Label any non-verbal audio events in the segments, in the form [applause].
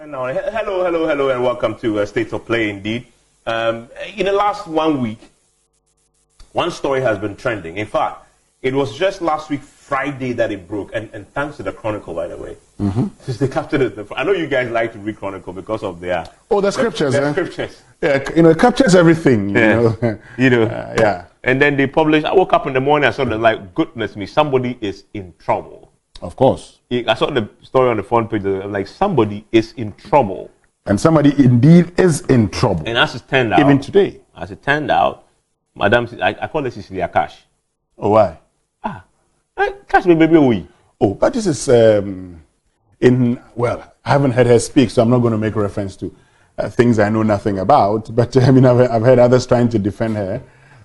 On and on. Hello, hello, hello, and welcome to uh, State of Play indeed. Um, in the last one week, one story has been trending. In fact, it was just last week, Friday, that it broke. And, and thanks to the Chronicle, by the way. Mm-hmm. Since they captured it. I know you guys like to read Chronicle because of their, Oh, the scriptures, the eh? scriptures. Yeah, you know, it captures everything. You Yeah. know, [laughs] You know. Uh, yeah, And then they published, I woke up in the morning, I saw the like, goodness me, somebody is in trouble. Of course. I saw the story on the front page, I'm like, somebody is in trouble. And somebody indeed is in trouble. And as it turned out, Even today. as it turned out, Madam, I, I call her Cecilia Cash. Oh, why? Ah, eh, Cash baby we. Oh, but this is um, in, well, I haven't heard her speak, so I'm not going to make reference to uh, things I know nothing about. But [laughs] I mean, I've, I've heard others trying to defend her.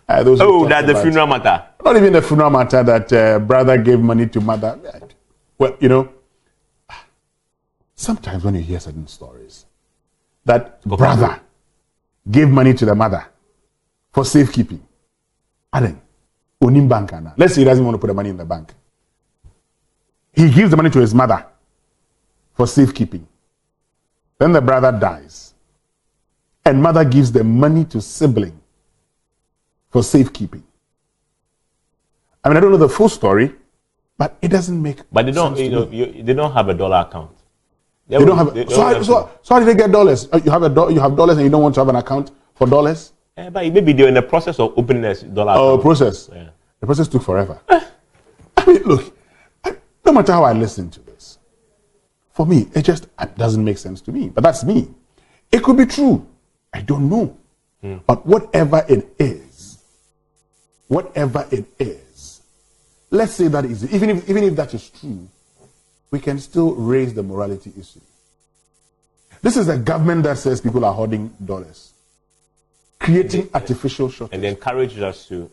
Uh, those Oh, that the funeral matter. Not even the funeral matter that uh, brother gave money to mother. Well, you know, sometimes when you hear certain stories, that brother gave money to the mother for safekeeping. Then, Onim bank. Let's say he doesn't want to put the money in the bank. He gives the money to his mother for safekeeping. Then the brother dies. And mother gives the money to sibling for safekeeping. I mean, I don't know the full story, but it doesn't make. But they don't, sense you know, you, they don't have a dollar account. They don't have. so, how, so, so how did they get dollars? Uh, You have a do, you have dollars and you don't want to have an account for dollars? Eh, but maybe they're in the process of opening a dollar Oh, account. process. Yeah. The process took forever. [laughs] I mean, look, I, no matter how I listen to this, for me, it just it doesn't make sense to me. But that's me. It could be true. I don't know. But whatever it is, whatever it is, let's say that is even if even if that is true, we can still raise the morality issue. This is a government that says people are hoarding dollars, creating artificial shortage, And they encourage us to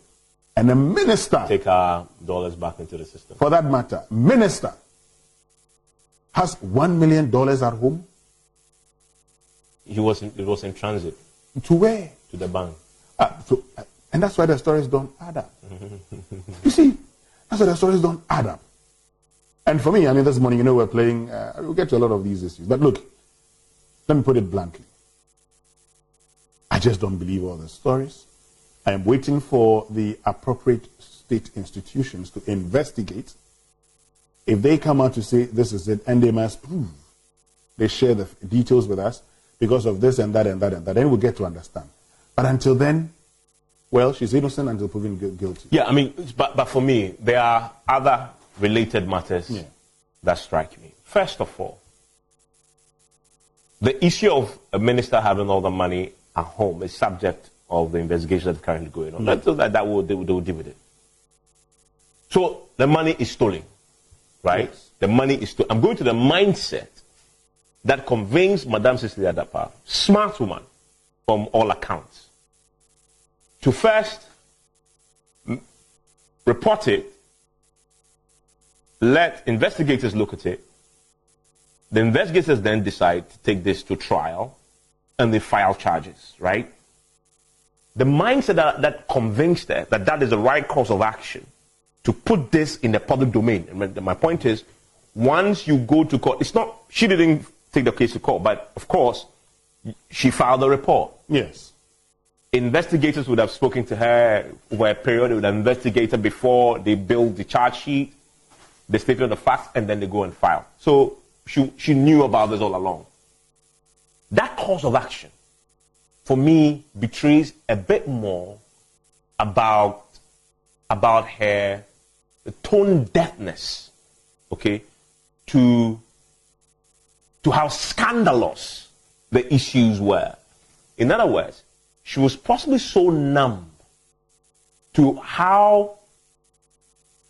and a minister take our dollars back into the system. for that matter, minister has one million dollars at home He was in, it was in transit to where? to the bank. Uh, so, uh, and that's why the stories don't add up. [laughs] you see, that's why the stories don't add up. And for me, I mean, this morning, you know, we're playing. Uh, we'll get to a lot of these issues, but look, let me put it bluntly. I just don't believe all the stories. I am waiting for the appropriate state institutions to investigate. If they come out to say this is it, and they must prove, they share the details with us because of this and that and that and that, then we'll get to understand. But until then, well, she's innocent until proven gu- guilty. Yeah, I mean, but, but for me, there are other related matters Yeah. that strike me. First of all, the issue of a minister having all the money at home is subject of the investigation that's currently going on. Do that, that will, they, will, they will deal with it. So the money is stolen, right? Yes. The money is stolen. I'm going to the mindset that conveys Madame Cecilia Dapaah, smart woman from all accounts, to first report it, let investigators look at it. The investigators then decide to take this to trial and they file charges, right? The mindset that, that convinced her that that is the right course of action to put this in the public domain. And my point is, once you go to court, it's not, she didn't take the case to court, but of course, she filed a report Yes. Investigators would have spoken to her over a period, they would have investigated before they build the charge sheet, the statement of the facts, and then they go and file. So she, she knew about this all along. That course of action, for me, betrays a bit more about, about her tone deafness, okay, to, to how scandalous the issues were. In other words, she was possibly so numb to how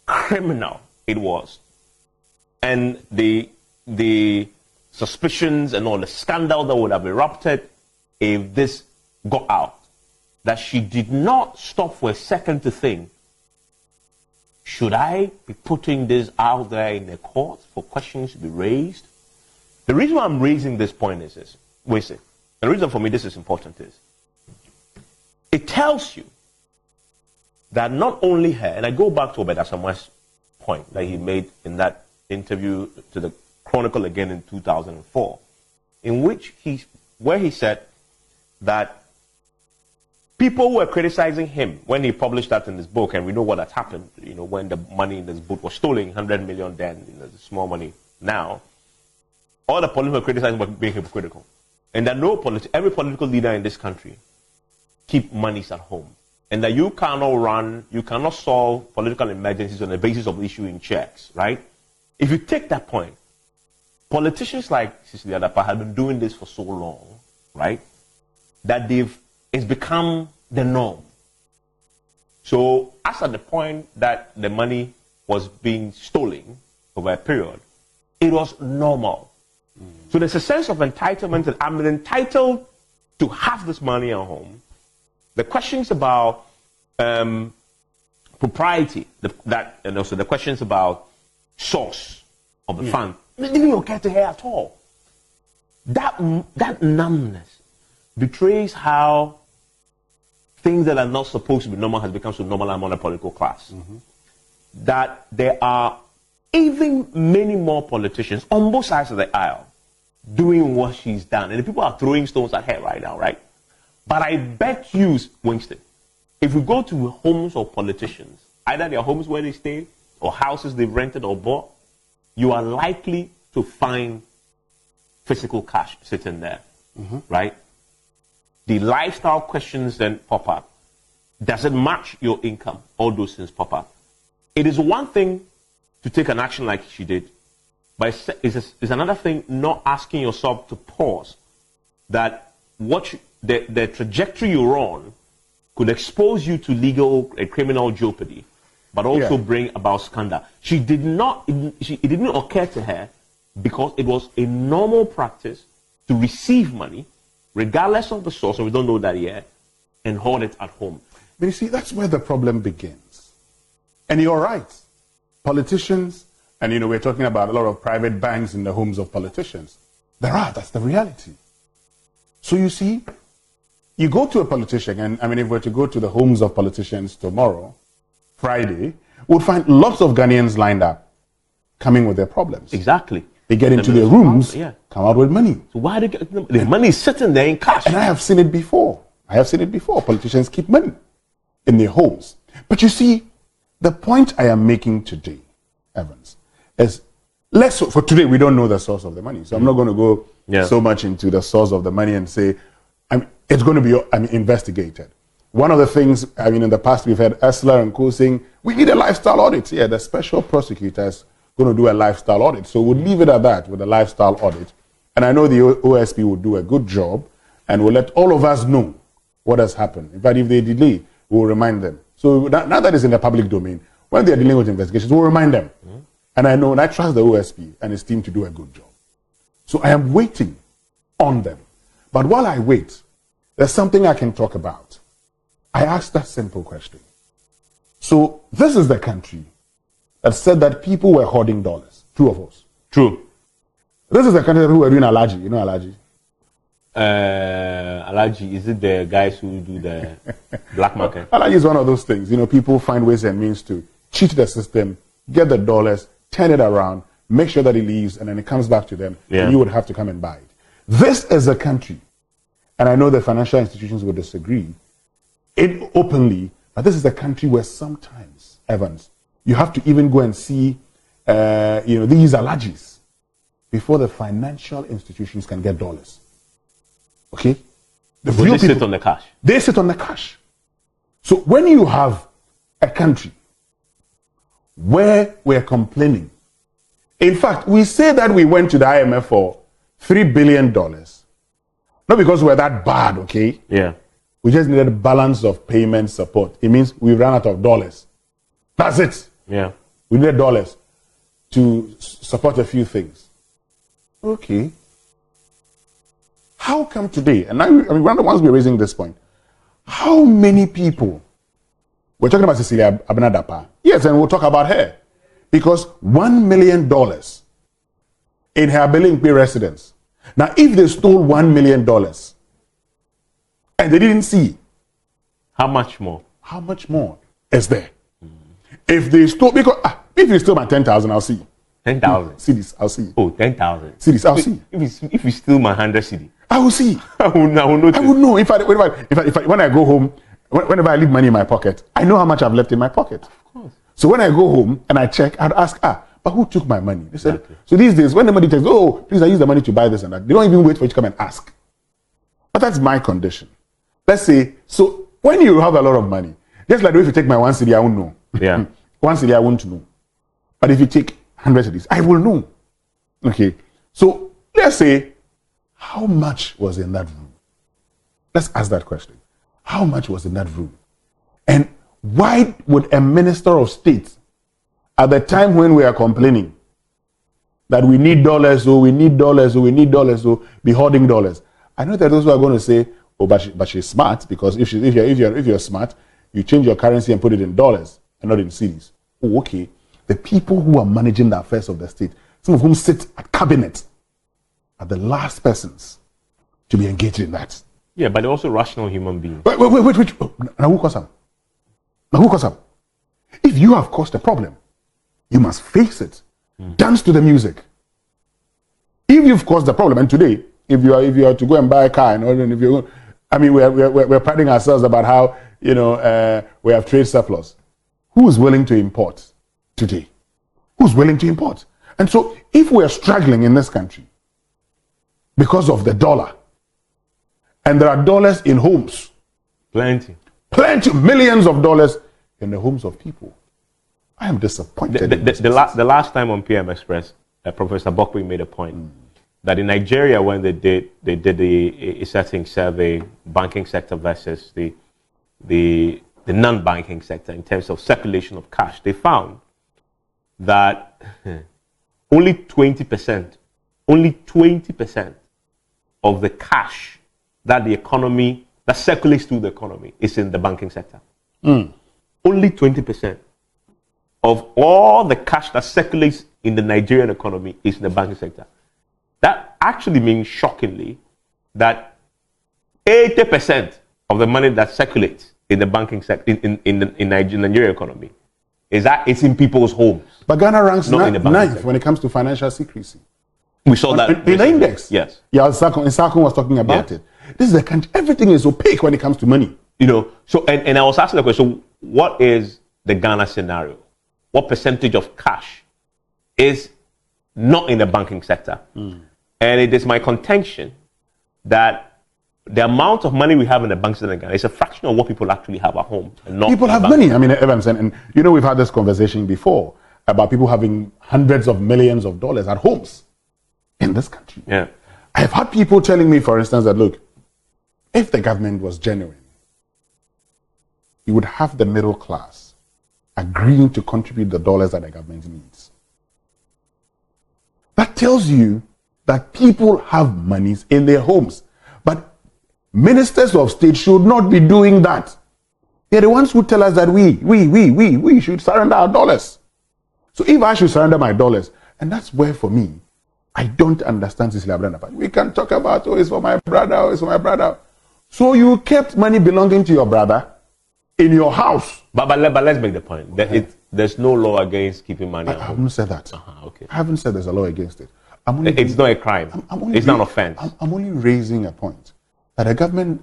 criminal it was and the the suspicions and all the scandal that would have erupted if this got out, that she did not stop for a second to think, should I be putting this out there in the court for questions to be raised? The reason why I'm raising this point is this. Wait a The reason for me this is important is it tells you that not only her, and I go back to Obed Asamoah's point that he made in that interview to the Chronicle again in 2004, in which he, where he said that people were criticizing him when he published that in his book, and we know what has happened, you know, when the money in this book was stolen, 100 million then, you know, small money now. All the political were criticizing him being hypocritical. And that no politi- every political leader in this country keep monies at home. And that you cannot run, you cannot solve political emergencies on the basis of issuing checks, right? If you take that point, politicians like Cecilia Adarpah have been doing this for so long, right? That they've it's become the norm. So as at the point that the money was being stolen over a period, it was normal. Mm. So there's a sense of entitlement that I'm entitled to have this money at home. The questions about um, propriety, the, that, and also the questions about source of the yeah. fund, didn't even occur to her at all. That, that numbness betrays how things that are not supposed to be normal has become so normal among the political class. Mm-hmm. That there are even many more politicians on both sides of the aisle doing what she's done. And the people are throwing stones at her right now, right? But I bet you, Winston, if we go to homes of politicians, either their homes where they stay or houses they've rented or bought, you are likely to find physical cash sitting there, mm-hmm. right? the lifestyle questions then pop up. Does it match your income? All those things pop up. It is one thing to take an action like she did, but it's, it's, it's another thing not asking yourself to pause that what you, the, the trajectory you're on could expose you to legal and criminal jeopardy, but also yeah. bring about scandal. She did not, she, it didn't occur to her because it was a normal practice to receive money regardless of the source, and we don't know that yet, and hold it at home. But you see, that's where the problem begins. And you're right. Politicians, and you know, we're talking about a lot of private banks in the homes of politicians. There are, that's the reality. So you see, you go to a politician, and I mean, if we're to go to the homes of politicians tomorrow, Friday, we'll find lots of Ghanaians lined up coming with their problems. Exactly. They get into their rooms, yeah. come out with money. So why they get the money is sitting there in cash? And I have seen it before. I have seen it before. Politicians keep money in their homes. But you see, the point I am making today, Evans, is let's for today we don't know the source of the money. So I'm not going to go yeah. so much into the source of the money and say I mean, it's going to be I mean, investigated. One of the things, I mean, in the past we've had Esler and Co saying we need a lifestyle audit. Yeah, the special prosecutor is going to do a lifestyle audit. So we'll leave it at that with a lifestyle audit. And I know the OSP will do a good job and will let all of us know what has happened. In fact, if they delay, we'll remind them. So now that is in the public domain, when they are dealing with investigations, we'll remind them. Mm-hmm. And I know and I trust the OSP and his team to do a good job. So I am waiting on them. But while I wait, there's something I can talk about. I asked that simple question. So this is the country that said that people were hoarding dollars. True of us. True. This is the country who were doing Alhaji. You know Alhaji? Uh, Alhaji, is it the guys who do the [laughs] black market? Alhaji is one of those things. You know, people find ways and means to cheat the system, get the dollars, turn it around, make sure that it leaves, and then it comes back to them, yeah. and you would have to come and buy it. This is a country, and I know the financial institutions will disagree, it openly, but this is a country where sometimes, Evans, you have to even go and see, uh, you know, these allergies before the financial institutions can get dollars. Okay? The real they people, sit on the cash. They sit on the cash. So when you have a country where we're complaining, in fact, we say that we went to the IMF for $3 billion. Not because we're that bad, okay? Yeah. We just needed balance of payment support. It means we ran out of dollars. That's it. Yeah. We need dollars to support a few things. Okay. How come today, and I, I mean, one of the ones we're raising this point, how many people, we're talking about Cecilia Abena-Dapaah, yes, and we'll talk about her, because $1 million in her Bellemkpe residence. Now, if they stole $1 million and they didn't see, How much more? how much more is there? If they stole, because ah, if you steal my 10,000, I'll see. 10,000. See this, I'll see. Oh, 10,000. See this, I'll see. If you, if you steal my 100 CD, I will see. [laughs] I will, I will notice. I would know if I, if I, if I, if I when I go home, whenever I leave money in my pocket, I know how much I've left in my pocket. Of course. So when I go home and I check, I'd ask, ah, but who took my money? They said, so these days, when the money takes, oh, please, I use the money to buy this and that. They don't even wait for you to come and ask. But that's my condition. Let's say, so when you have a lot of money, just like if you take my one cedi, I won't know. Yeah. [laughs] one cedi, I won't know. But if you take 100 cedis, I will know. Okay. So let's say, how much was in that room? Let's ask that question. How much was in that room? And why would a minister of state, at the time when we are complaining that we need dollars, or we need dollars, or we need dollars, or be hoarding dollars? I know that those who are going to say, oh, but, she, but she's smart, because if, she, if, you're, if, you're, if you're smart, you change your currency and put it in dollars and not in cedis. Oh, okay. The people who are managing the affairs of the state, some of whom sit at cabinet, are the last persons to be engaged in that. Yeah, but they're also rational human beings. Wait, wait, wait, wait, wait. Oh, Now who caused them? Now who caused them? If you have caused a problem, you must face it. Dance to the music. If you've caused the problem, and today, if you are if you are to go and buy a car, and all, and if you, I mean, we're we're we're priding ourselves about how you know uh, we have trade surplus. Who is willing to import today? Who's willing to import? And so, if we are struggling in this country because of the dollar, and there are dollars in homes, Plenty. plenty, millions of dollars in the homes of people. I am disappointed. The, the, the, la- the last time on PM Express, uh, Professor Bokwe made a point that in Nigeria, when they did they did the a certain survey, banking sector versus the the the non-banking sector in terms of circulation of cash, they found that [laughs] only 20%, only 20% of the cash that the economy that circulates through the economy is in the banking sector. Only 20% of all the cash that circulates in the Nigerian economy is in the banking sector. That actually means shockingly that 80% of the money that circulates in the banking sector in, in, in the in Niger- Nigerian economy is that it's in people's homes. But Ghana ranks Not in the ninth when it comes to financial secrecy. We saw that in, the index. Yes. Yeah, Sakon, Sakon was talking about Yeah. it. This is the country. Everything is opaque when it comes to money. You know, so and, and I was asking the question, what is the Ghana scenario? What percentage of cash is not in the banking sector? Hmm. And it is my contention that the amount of money we have in the bank sector in Ghana is a fraction of what people actually have at home. Not People have money. I mean, Evans, and, and you know, we've had this conversation before about people having hundreds of millions of dollars at homes in this country. Yeah. I've had people telling me, for instance, that look, if the government was genuine, you would have the middle class agreeing to contribute the dollars that the government needs. That tells you that people have monies in their homes. But ministers of state should not be doing that. They're the ones who tell us that we, we, we, we, we should surrender our dollars. So if I should surrender my dollars, and that's where for me, I don't understand Cecilia Abena-Dapaah. We can talk about, oh, it's for my brother, oh, it's for my brother. So you kept money belonging to your brother in your house. But, but, let, but let's make the point that it, there's no law against keeping money I at home. haven't said that. Ah, okay. I haven't said there's a law against it. I'm only, It's not a crime. I'm only it's not an offense. I'm, I'm only raising a point that a government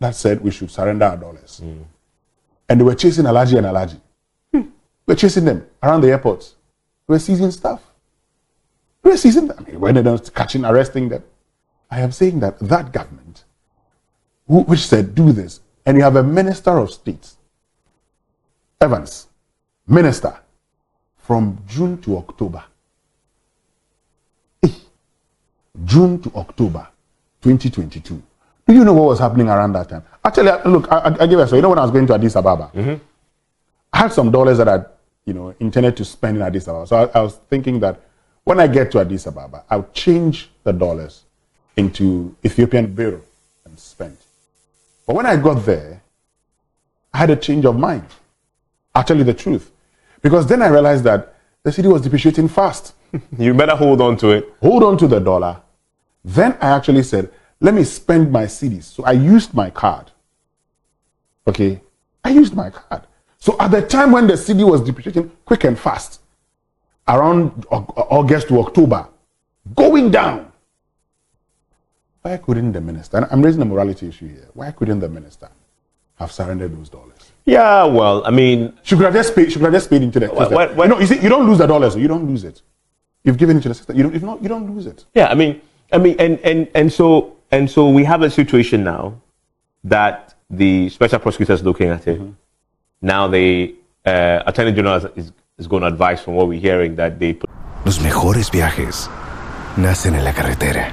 that said we should surrender our dollars, and they were chasing Alhaji and Alhaji. We're chasing them around the airports. We're seizing stuff. We're seizing them. I mean, when they're not catching, arresting them. I am saying that that government, who, which said do this, and you have a minister of state, Evans, minister, from June to October. Eh, June to October 2022. Do you know what was happening around that time? Actually, I- look, I, I, you a so you know when I was going to Addis Ababa, mm-hmm. I had some dollars that I, you know, intended to spend in Addis Ababa. So I, I was thinking that when I get to Addis Ababa, I'll change the dollars into Ethiopian birr and spent. But when I got there, I had a change of mind. I'll tell you the truth. Because then I realized that the cedi was depreciating fast. [laughs] you better hold on to it. Hold on to the dollar. Then I actually said, let me spend my cedis. So I used my card. Okay? I used my card. So at the time when the cedi was depreciating quick and fast, around August to October, going down, why couldn't the minister, I'm raising a morality issue here, why couldn't the minister have surrendered those dollars? Yeah, well, I mean, she could have just paid. She could have just paid into the. What, what, what, you know, you see, you don't lose the dollars. You don't lose it. You've given it to the system. You don't. If not, you don't lose it. Yeah, I mean, I mean, and and and so and so we have a situation now that the special prosecutor is looking at it. Mm-hmm. Now the uh, attorney general is, is going to advise from what we're hearing that they. put. Los mejores viajes nacen en la carretera,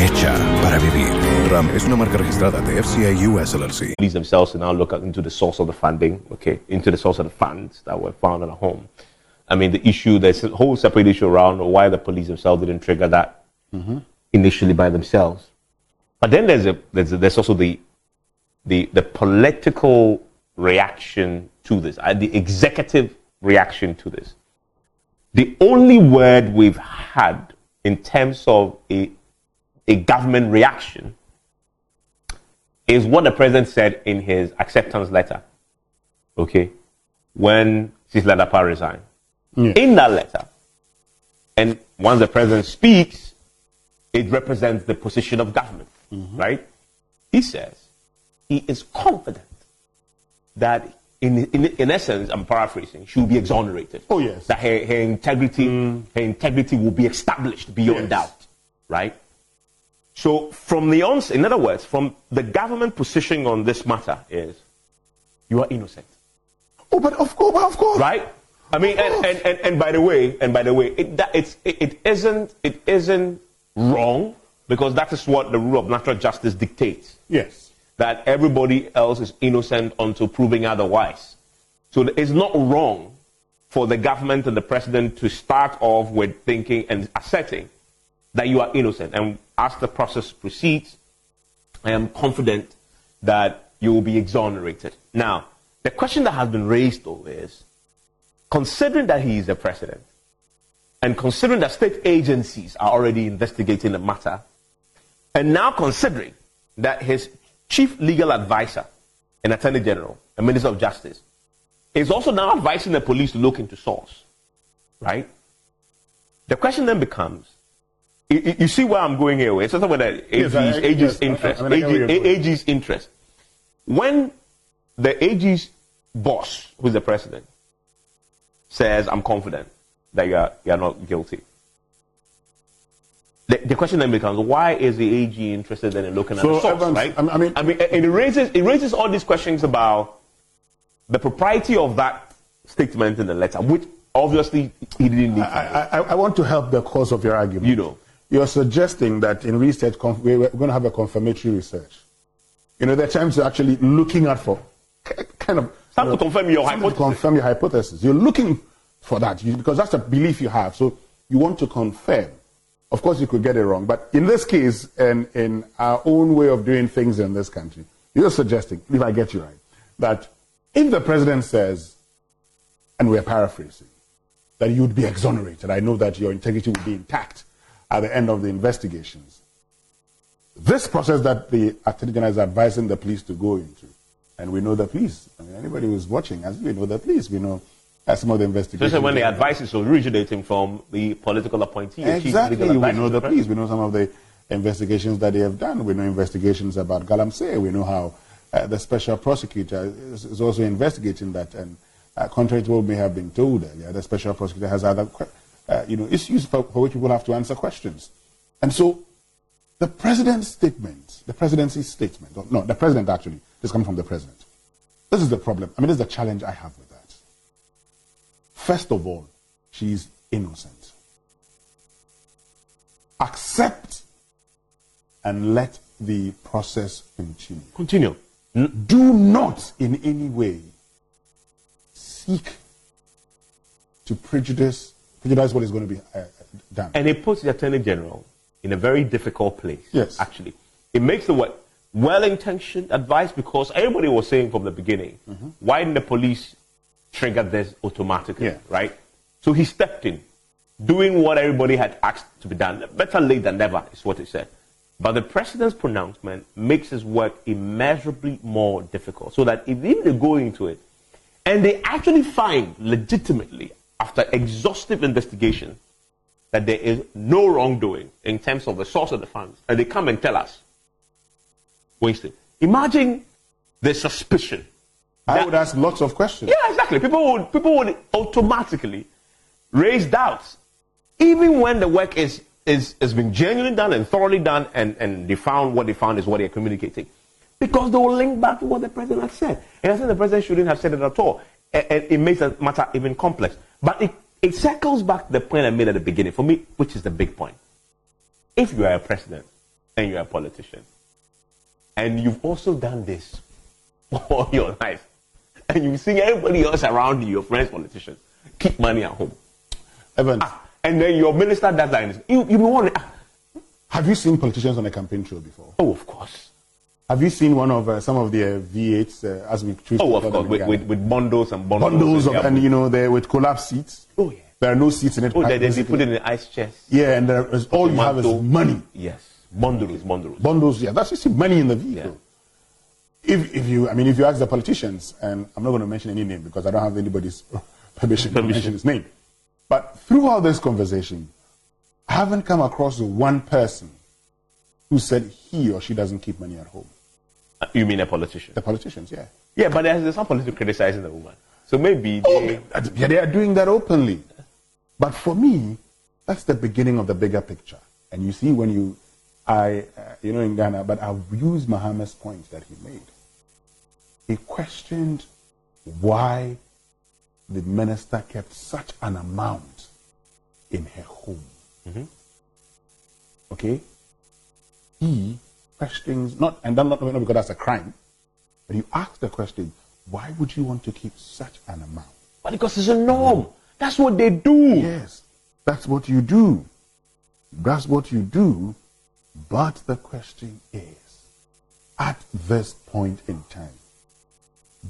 Hecha para vivir. RAM es una marca registrada de FCA US LLC. Police themselves to now look into the source of the funding, okay, into the source of the funds that were found in a home. I mean, the issue, there's a whole separate issue around why the police themselves didn't trigger that mm-hmm. initially by themselves. But then there's, a, there's, a, there's also the, the, the political reaction to this, uh, the executive reaction to this. The only word we've had in terms of a, a government reaction is what the president said in his acceptance letter. Okay? When Cisla Dapaah resigned. Yeah. In that letter, and once the president speaks, it represents the position of government, mm-hmm. right? He says he is confident that, in, in, in essence, I'm paraphrasing, she will be exonerated. Oh, yes. That her, her integrity, mm. her integrity will be established beyond yes. doubt, right? So, from the onset, in other words, from the government position on this matter is, you are innocent. Oh, but of course, of course. Right? I mean, and, and, and, and, by the way, and by the way, it, that, it's, it, it isn't, it isn't wrong because that is what the rule of natural justice dictates. Yes. That everybody else is innocent until proving otherwise. So it's not wrong for the government and the president to start off with thinking and asserting that you are innocent. And as the process proceeds, I am confident that you will be exonerated. Now, the question that has been raised though is considering that he is the president, and considering that state agencies are already investigating the matter, and now considering that his chief legal advisor, an attorney general, a minister of justice, is also now advising the police to look into source, right? The question then becomes, you, you see where I'm going here? It's with the AG's, yes, AG's yes, interest. I mean, AG, AG's interest. When the AG's boss, who's the president, says, I'm confident that you are, you are not guilty. The, the, question then becomes, why is the AG interested in looking at so the source, Evans, right? I mean, I mean, it raises, it raises all these questions about the propriety of that statement in the letter, which obviously he didn't need. I, I, I, want to help the cause of your argument. You know. You're suggesting that in research, we're going to have a confirmatory research. You know, there are times you're actually looking at for kind of Time to confirm your hypothesis. confirm your hypothesis. You're looking for that because that's a belief you have. So you want to confirm. Of course, you could get it wrong, but in this case, and in our own way of doing things in this country, you're suggesting, if I get you right, that if the president says, and we're paraphrasing, that you'd be exonerated, I know that your integrity would be intact at the end of the investigations. This process that the Attorney General is advising the police to go into and we know the police. I mean, anybody who's watching us, we know the police. We know some of the investigations. Especially when the advice is originating from the political appointee. Exactly. We know the police. We know some of the investigations that they have done. We know investigations about Galamsey. We know how uh, the special prosecutor is, is, also investigating that. And uh, contrary to what may have been told earlier, the special prosecutor has other uh, you know, issues for, for which people have to answer questions. And so the president's statement, the presidency's statement, no, the president actually, this coming from the president. This is the problem. I mean, this is the challenge I have with that. First of all, she's innocent. Accept and let the process continue. Continue. Do not in any way seek to prejudice prejudice what is going to be uh, done. And it puts the Attorney General in a very difficult place. Yes. Actually. It makes the what well intentioned advice because everybody was saying from the beginning, why didn't the police trigger this automatically? Yeah. Right? So he stepped in, doing what everybody had asked to be done. Better late than never is what he said. But the president's pronouncement makes his work immeasurably more difficult. So that if even they go into it and they actually find legitimately, after exhaustive investigation, that there is no wrongdoing in terms of the source of the funds, and they come and tell us, Winston, imagine the suspicion. I that- would ask lots of questions. yeah, exactly. People would people would automatically raise doubts, even when the work is is has been genuinely done and thoroughly done, and and they found what they found is what they're communicating, because they will link back to what the president has said. And I think the president shouldn't have said it at all, and it makes the matter even complex. But it it circles back to the point I made at the beginning for me, which is the big point. If you are a president and you're a politician, and you've also done this [laughs] all your life, and you've seen everybody else around you, your friends, politicians, keep money at home, Evans, ah, and then your minister does that, you you want ah, to, have you seen politicians on a campaign trail before? oh, of course, Have you seen one of uh, some of the uh, V8s uh, as we choose? oh, to of course, with, with, with bundles and bundles, bundles of, yeah. and you know they're with collapsed seats. oh yeah, There are no seats in it. oh, they, they, put it in the ice chest. Yeah, and there is, all you have is money. Yes, bundles, bundles. Bundles, yeah, that's just money in the vehicle. If, if you, I mean, if you ask the politicians, and I'm not going to mention any name because I don't have anybody's [laughs] permission, to mention his name, but throughout this conversation, I haven't come across one person who said he or she doesn't keep money at home. You mean a politician? The politicians, yeah. Yeah, but there's, there's some politicians criticizing the woman. So maybe Oh, they, yeah, they are doing that openly. But for me, that's the beginning of the bigger picture. And you see, when you, I, uh, you know, in Ghana, but I've used Muhammad's point that he made. He questioned why the minister kept such an amount in her home. Okay? He questions, not, and not, not because that's a crime, but you ask the question, why would you want to keep such an amount? but because it's a norm. That's what they do. Yes, that's what you do. That's what you do. But the question is, at this point in time,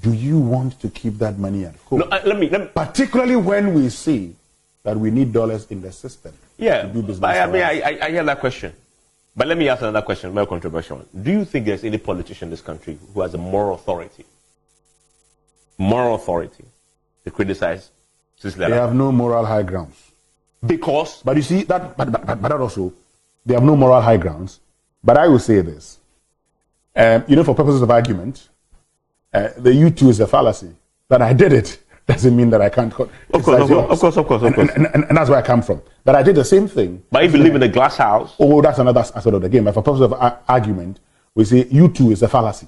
do you want to keep that money at home? No, uh, let me let me Particularly when we see that we need dollars in the system Yeah, to do business. but I mean. I, I, I hear that question. But let me ask another question, very controversial one. Do you think there's any politician in this country who has a moral authority, moral authority, to criticize they have no moral high grounds. Because But you see that, but, but, but, but that also, they have no moral high grounds. But I will say this, um, you know, for purposes of argument, uh, the U two is a fallacy. That I did it doesn't mean that I can't. co- Of course, of course, of course, of course, of and, course. And, and, and that's where I come from. That I did the same thing. but if you live in a glass house, Oh, that's another aspect of the game. But for purposes of ar- argument, we say you two is a fallacy.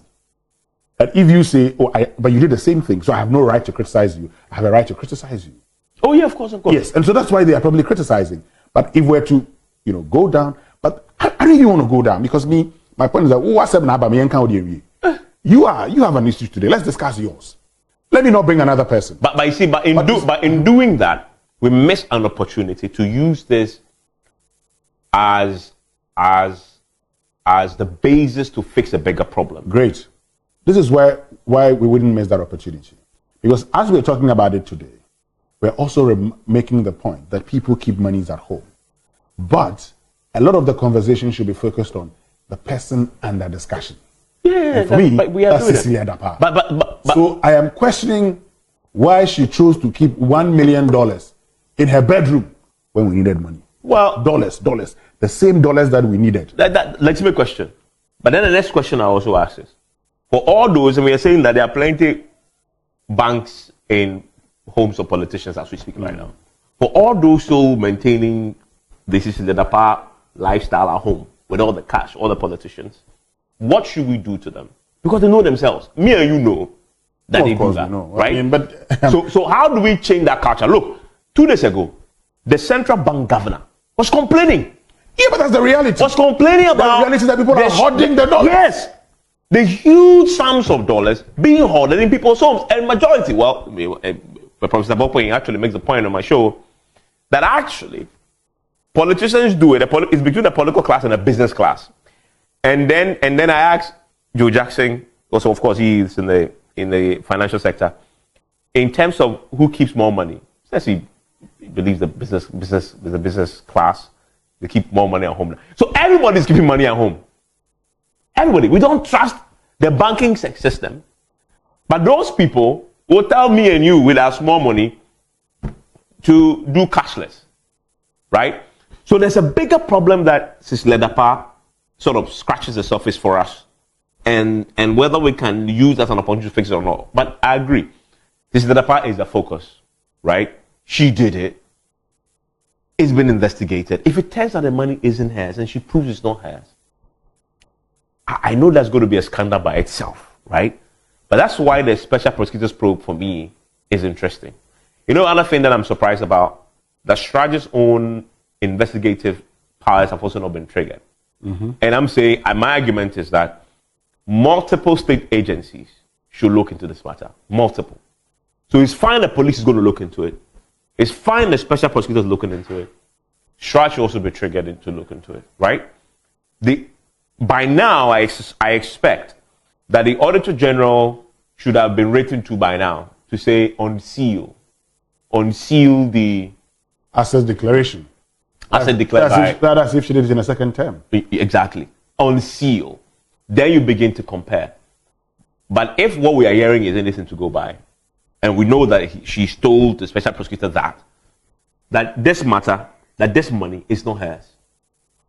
That if you say, oh, I, but you did the same thing, so I have no right to criticize you. I have a right to criticize you. oh yeah, of course, of course. Yes, and so that's why they are probably criticizing. But if we're to, you know, go down, but I, I even want to go down because me, my point is that oh, what's up now? me and eh. You are, you have an issue today. Let's discuss yours. Let me not bring another person. But, but you see, but in, But do, but in doing that, we miss an opportunity to use this as as as the basis to fix a bigger problem. Great. This is where why we wouldn't miss that opportunity. Because as we're talking about it today, we're also rem- making the point that people keep monies at home. But a lot of the conversation should be focused on the person under discussion. Yeah, for that- me, but we are that's doing Cecilia. Dapaah. But but but, but so I am questioning why she chose to keep one million dollars in her bedroom when we needed money. well, Dollars, dollars, the same dollars that we needed. that, that legitimate question. But then the next question I also ask is, for all those, and we are saying that there are plenty banks in homes of politicians as we speak right mm. now. For all those still maintaining this is the Dapaah lifestyle at home with all the cash, all the politicians, what should we do to them? Because they know themselves. Me and you know that they do that, know. I right? mean, but- [laughs] so, so how do we change that culture? Look, two days ago, the central bank governor was complaining. Yeah, but that's the reality. Was complaining about reality is that people are hoarding the dollars. Yes, the huge sums of dollars being hoarded in people's homes, and majority. Well, uh, Professor Bokwe actually makes the point on my show that actually politicians do it. It's between the political class and the business class. And then, and then I asked Joe Jackson, also of course he is in the in the financial sector, in terms of who keeps more money. Says he believes the business business the business class they keep more money at home. So everybody's keeping money at home. Everybody. We don't trust the banking system. But those people will tell me and you with our small money to do cashless. Right? So there's a bigger problem that Sis Ledapa sort of scratches the surface for us. And, and whether we can use that as an opportunity to fix it or not. But I agree. This Ledapa is the part that is the focus. Right? She did it. It's been investigated. If it turns out the money isn't hers and she proves it's not hers, I know that's going to be a scandal by itself, right? But that's why the special prosecutor's probe for me is interesting. You know, another thing that I'm surprised about, the Strategi's own investigative powers have also not been triggered. Mm-hmm. And I'm saying, my argument is that multiple state agencies should look into this matter. Multiple. So it's fine the police is going to look into it. It's fine the special prosecutors looking into it. CHRAJ should also be triggered to look into it, right? The by now, I, I expect that the Auditor General should have been written to by now to say unseal, unseal the asset declaration. Declaration. That's, if, that's if she did it in a second term. Exactly. Unseal. Then you begin to compare. But if what we are hearing is anything to go by, and we know that he, she told the special prosecutor that, that this matter, that this money is not hers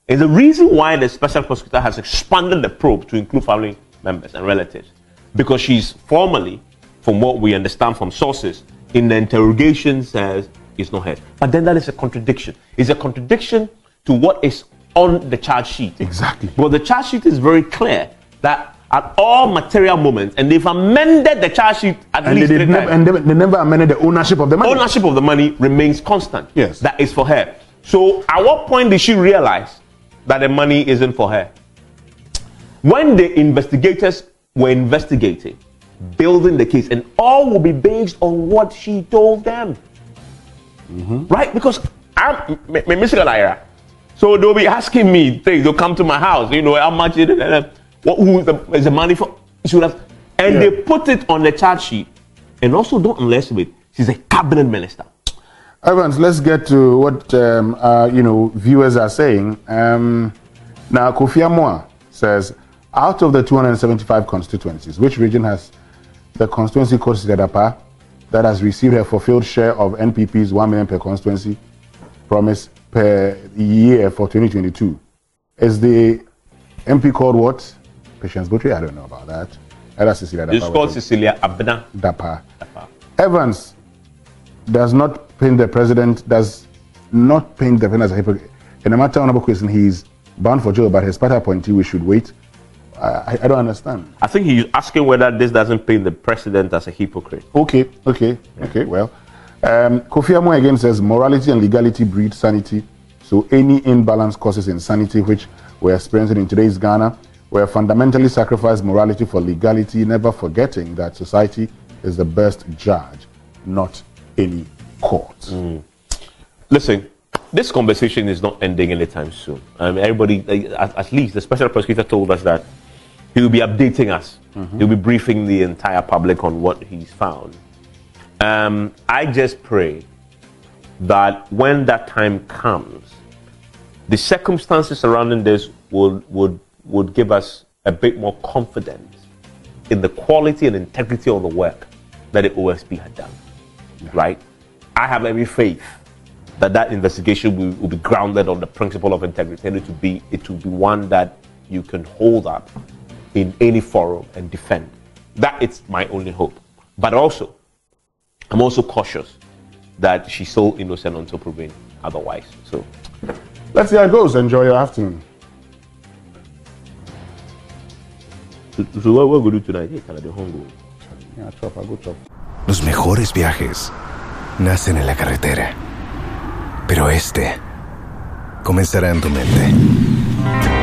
is the reason why the special prosecutor has expanded the probe to include family members and relatives. Because she's formally, from what we understand from sources, in the interrogation says it's not her. But then that is a contradiction. It's a contradiction to what is on the charge sheet. Exactly. But the charge sheet is very clear that at all material moments, and they've amended the charge sheet at and least they, never, and they, they, never amended the ownership of the money. Ownership of the money remains constant. Yes. That is for her. So at what point did she realize that the money isn't for her. When the investigators were investigating, building the case, and all will be based on what she told them. Mm-hmm. Right? Because I'm Mr. Lyra. So they'll be asking me things. They'll come to my house. You know, how much is it? What, who is the, is the money for? And yeah. they put it on the charge sheet. And also, don't underestimate, she's a cabinet minister. Evans, let's get to what um, uh, you know viewers are saying. Um, now, Kofi Amoah says, out of the 275 constituencies, which region has the constituency called Sidadapa that has received a fulfilled share of NPP's 1 million per constituency promise per year for 2022? Is the MP called what? Patience Botry? I don't know about that. That's Cecilia Dapaah. It's called Cecilia Abena. Dapaah. Dapaah. Evans does not paint the president, does not paint the president as a hypocrite. In a matter of question, he's bound for jail, but his party appointee, we should wait. I, I, don't understand. I think he's asking whether this doesn't paint the president as a hypocrite. Okay, okay, yeah. okay, well. Um, Kofi Amoah again says morality and legality breed sanity. So any imbalance causes insanity, which we're experiencing in today's Ghana. We're fundamentally sacrifice morality for legality, never forgetting that society is the best judge, not any court. Mm. Listen, this conversation is not ending anytime soon. Um, everybody, at, at, least the special prosecutor told us that he will be updating us. Mm-hmm. He'll be briefing the entire public on what he's found. Um, I just pray that when that time comes, the circumstances surrounding this would, would, would give us a bit more confidence in the quality and integrity of the work that the OSP had done yeah. right? I have every faith that that investigation will, will, be grounded on the principle of integrity and it will be it will be one that you can hold up in any forum and defend. That is my only hope. But also, I'm also cautious that she's so innocent until proven otherwise. So let's see how it goes. Enjoy your afternoon. So, so what we're going to do tonight? Hey, kind of the home Yeah, chop, I'll go chop. Los mejores viajes nacen en la carretera Pero este comenzará en tu mente.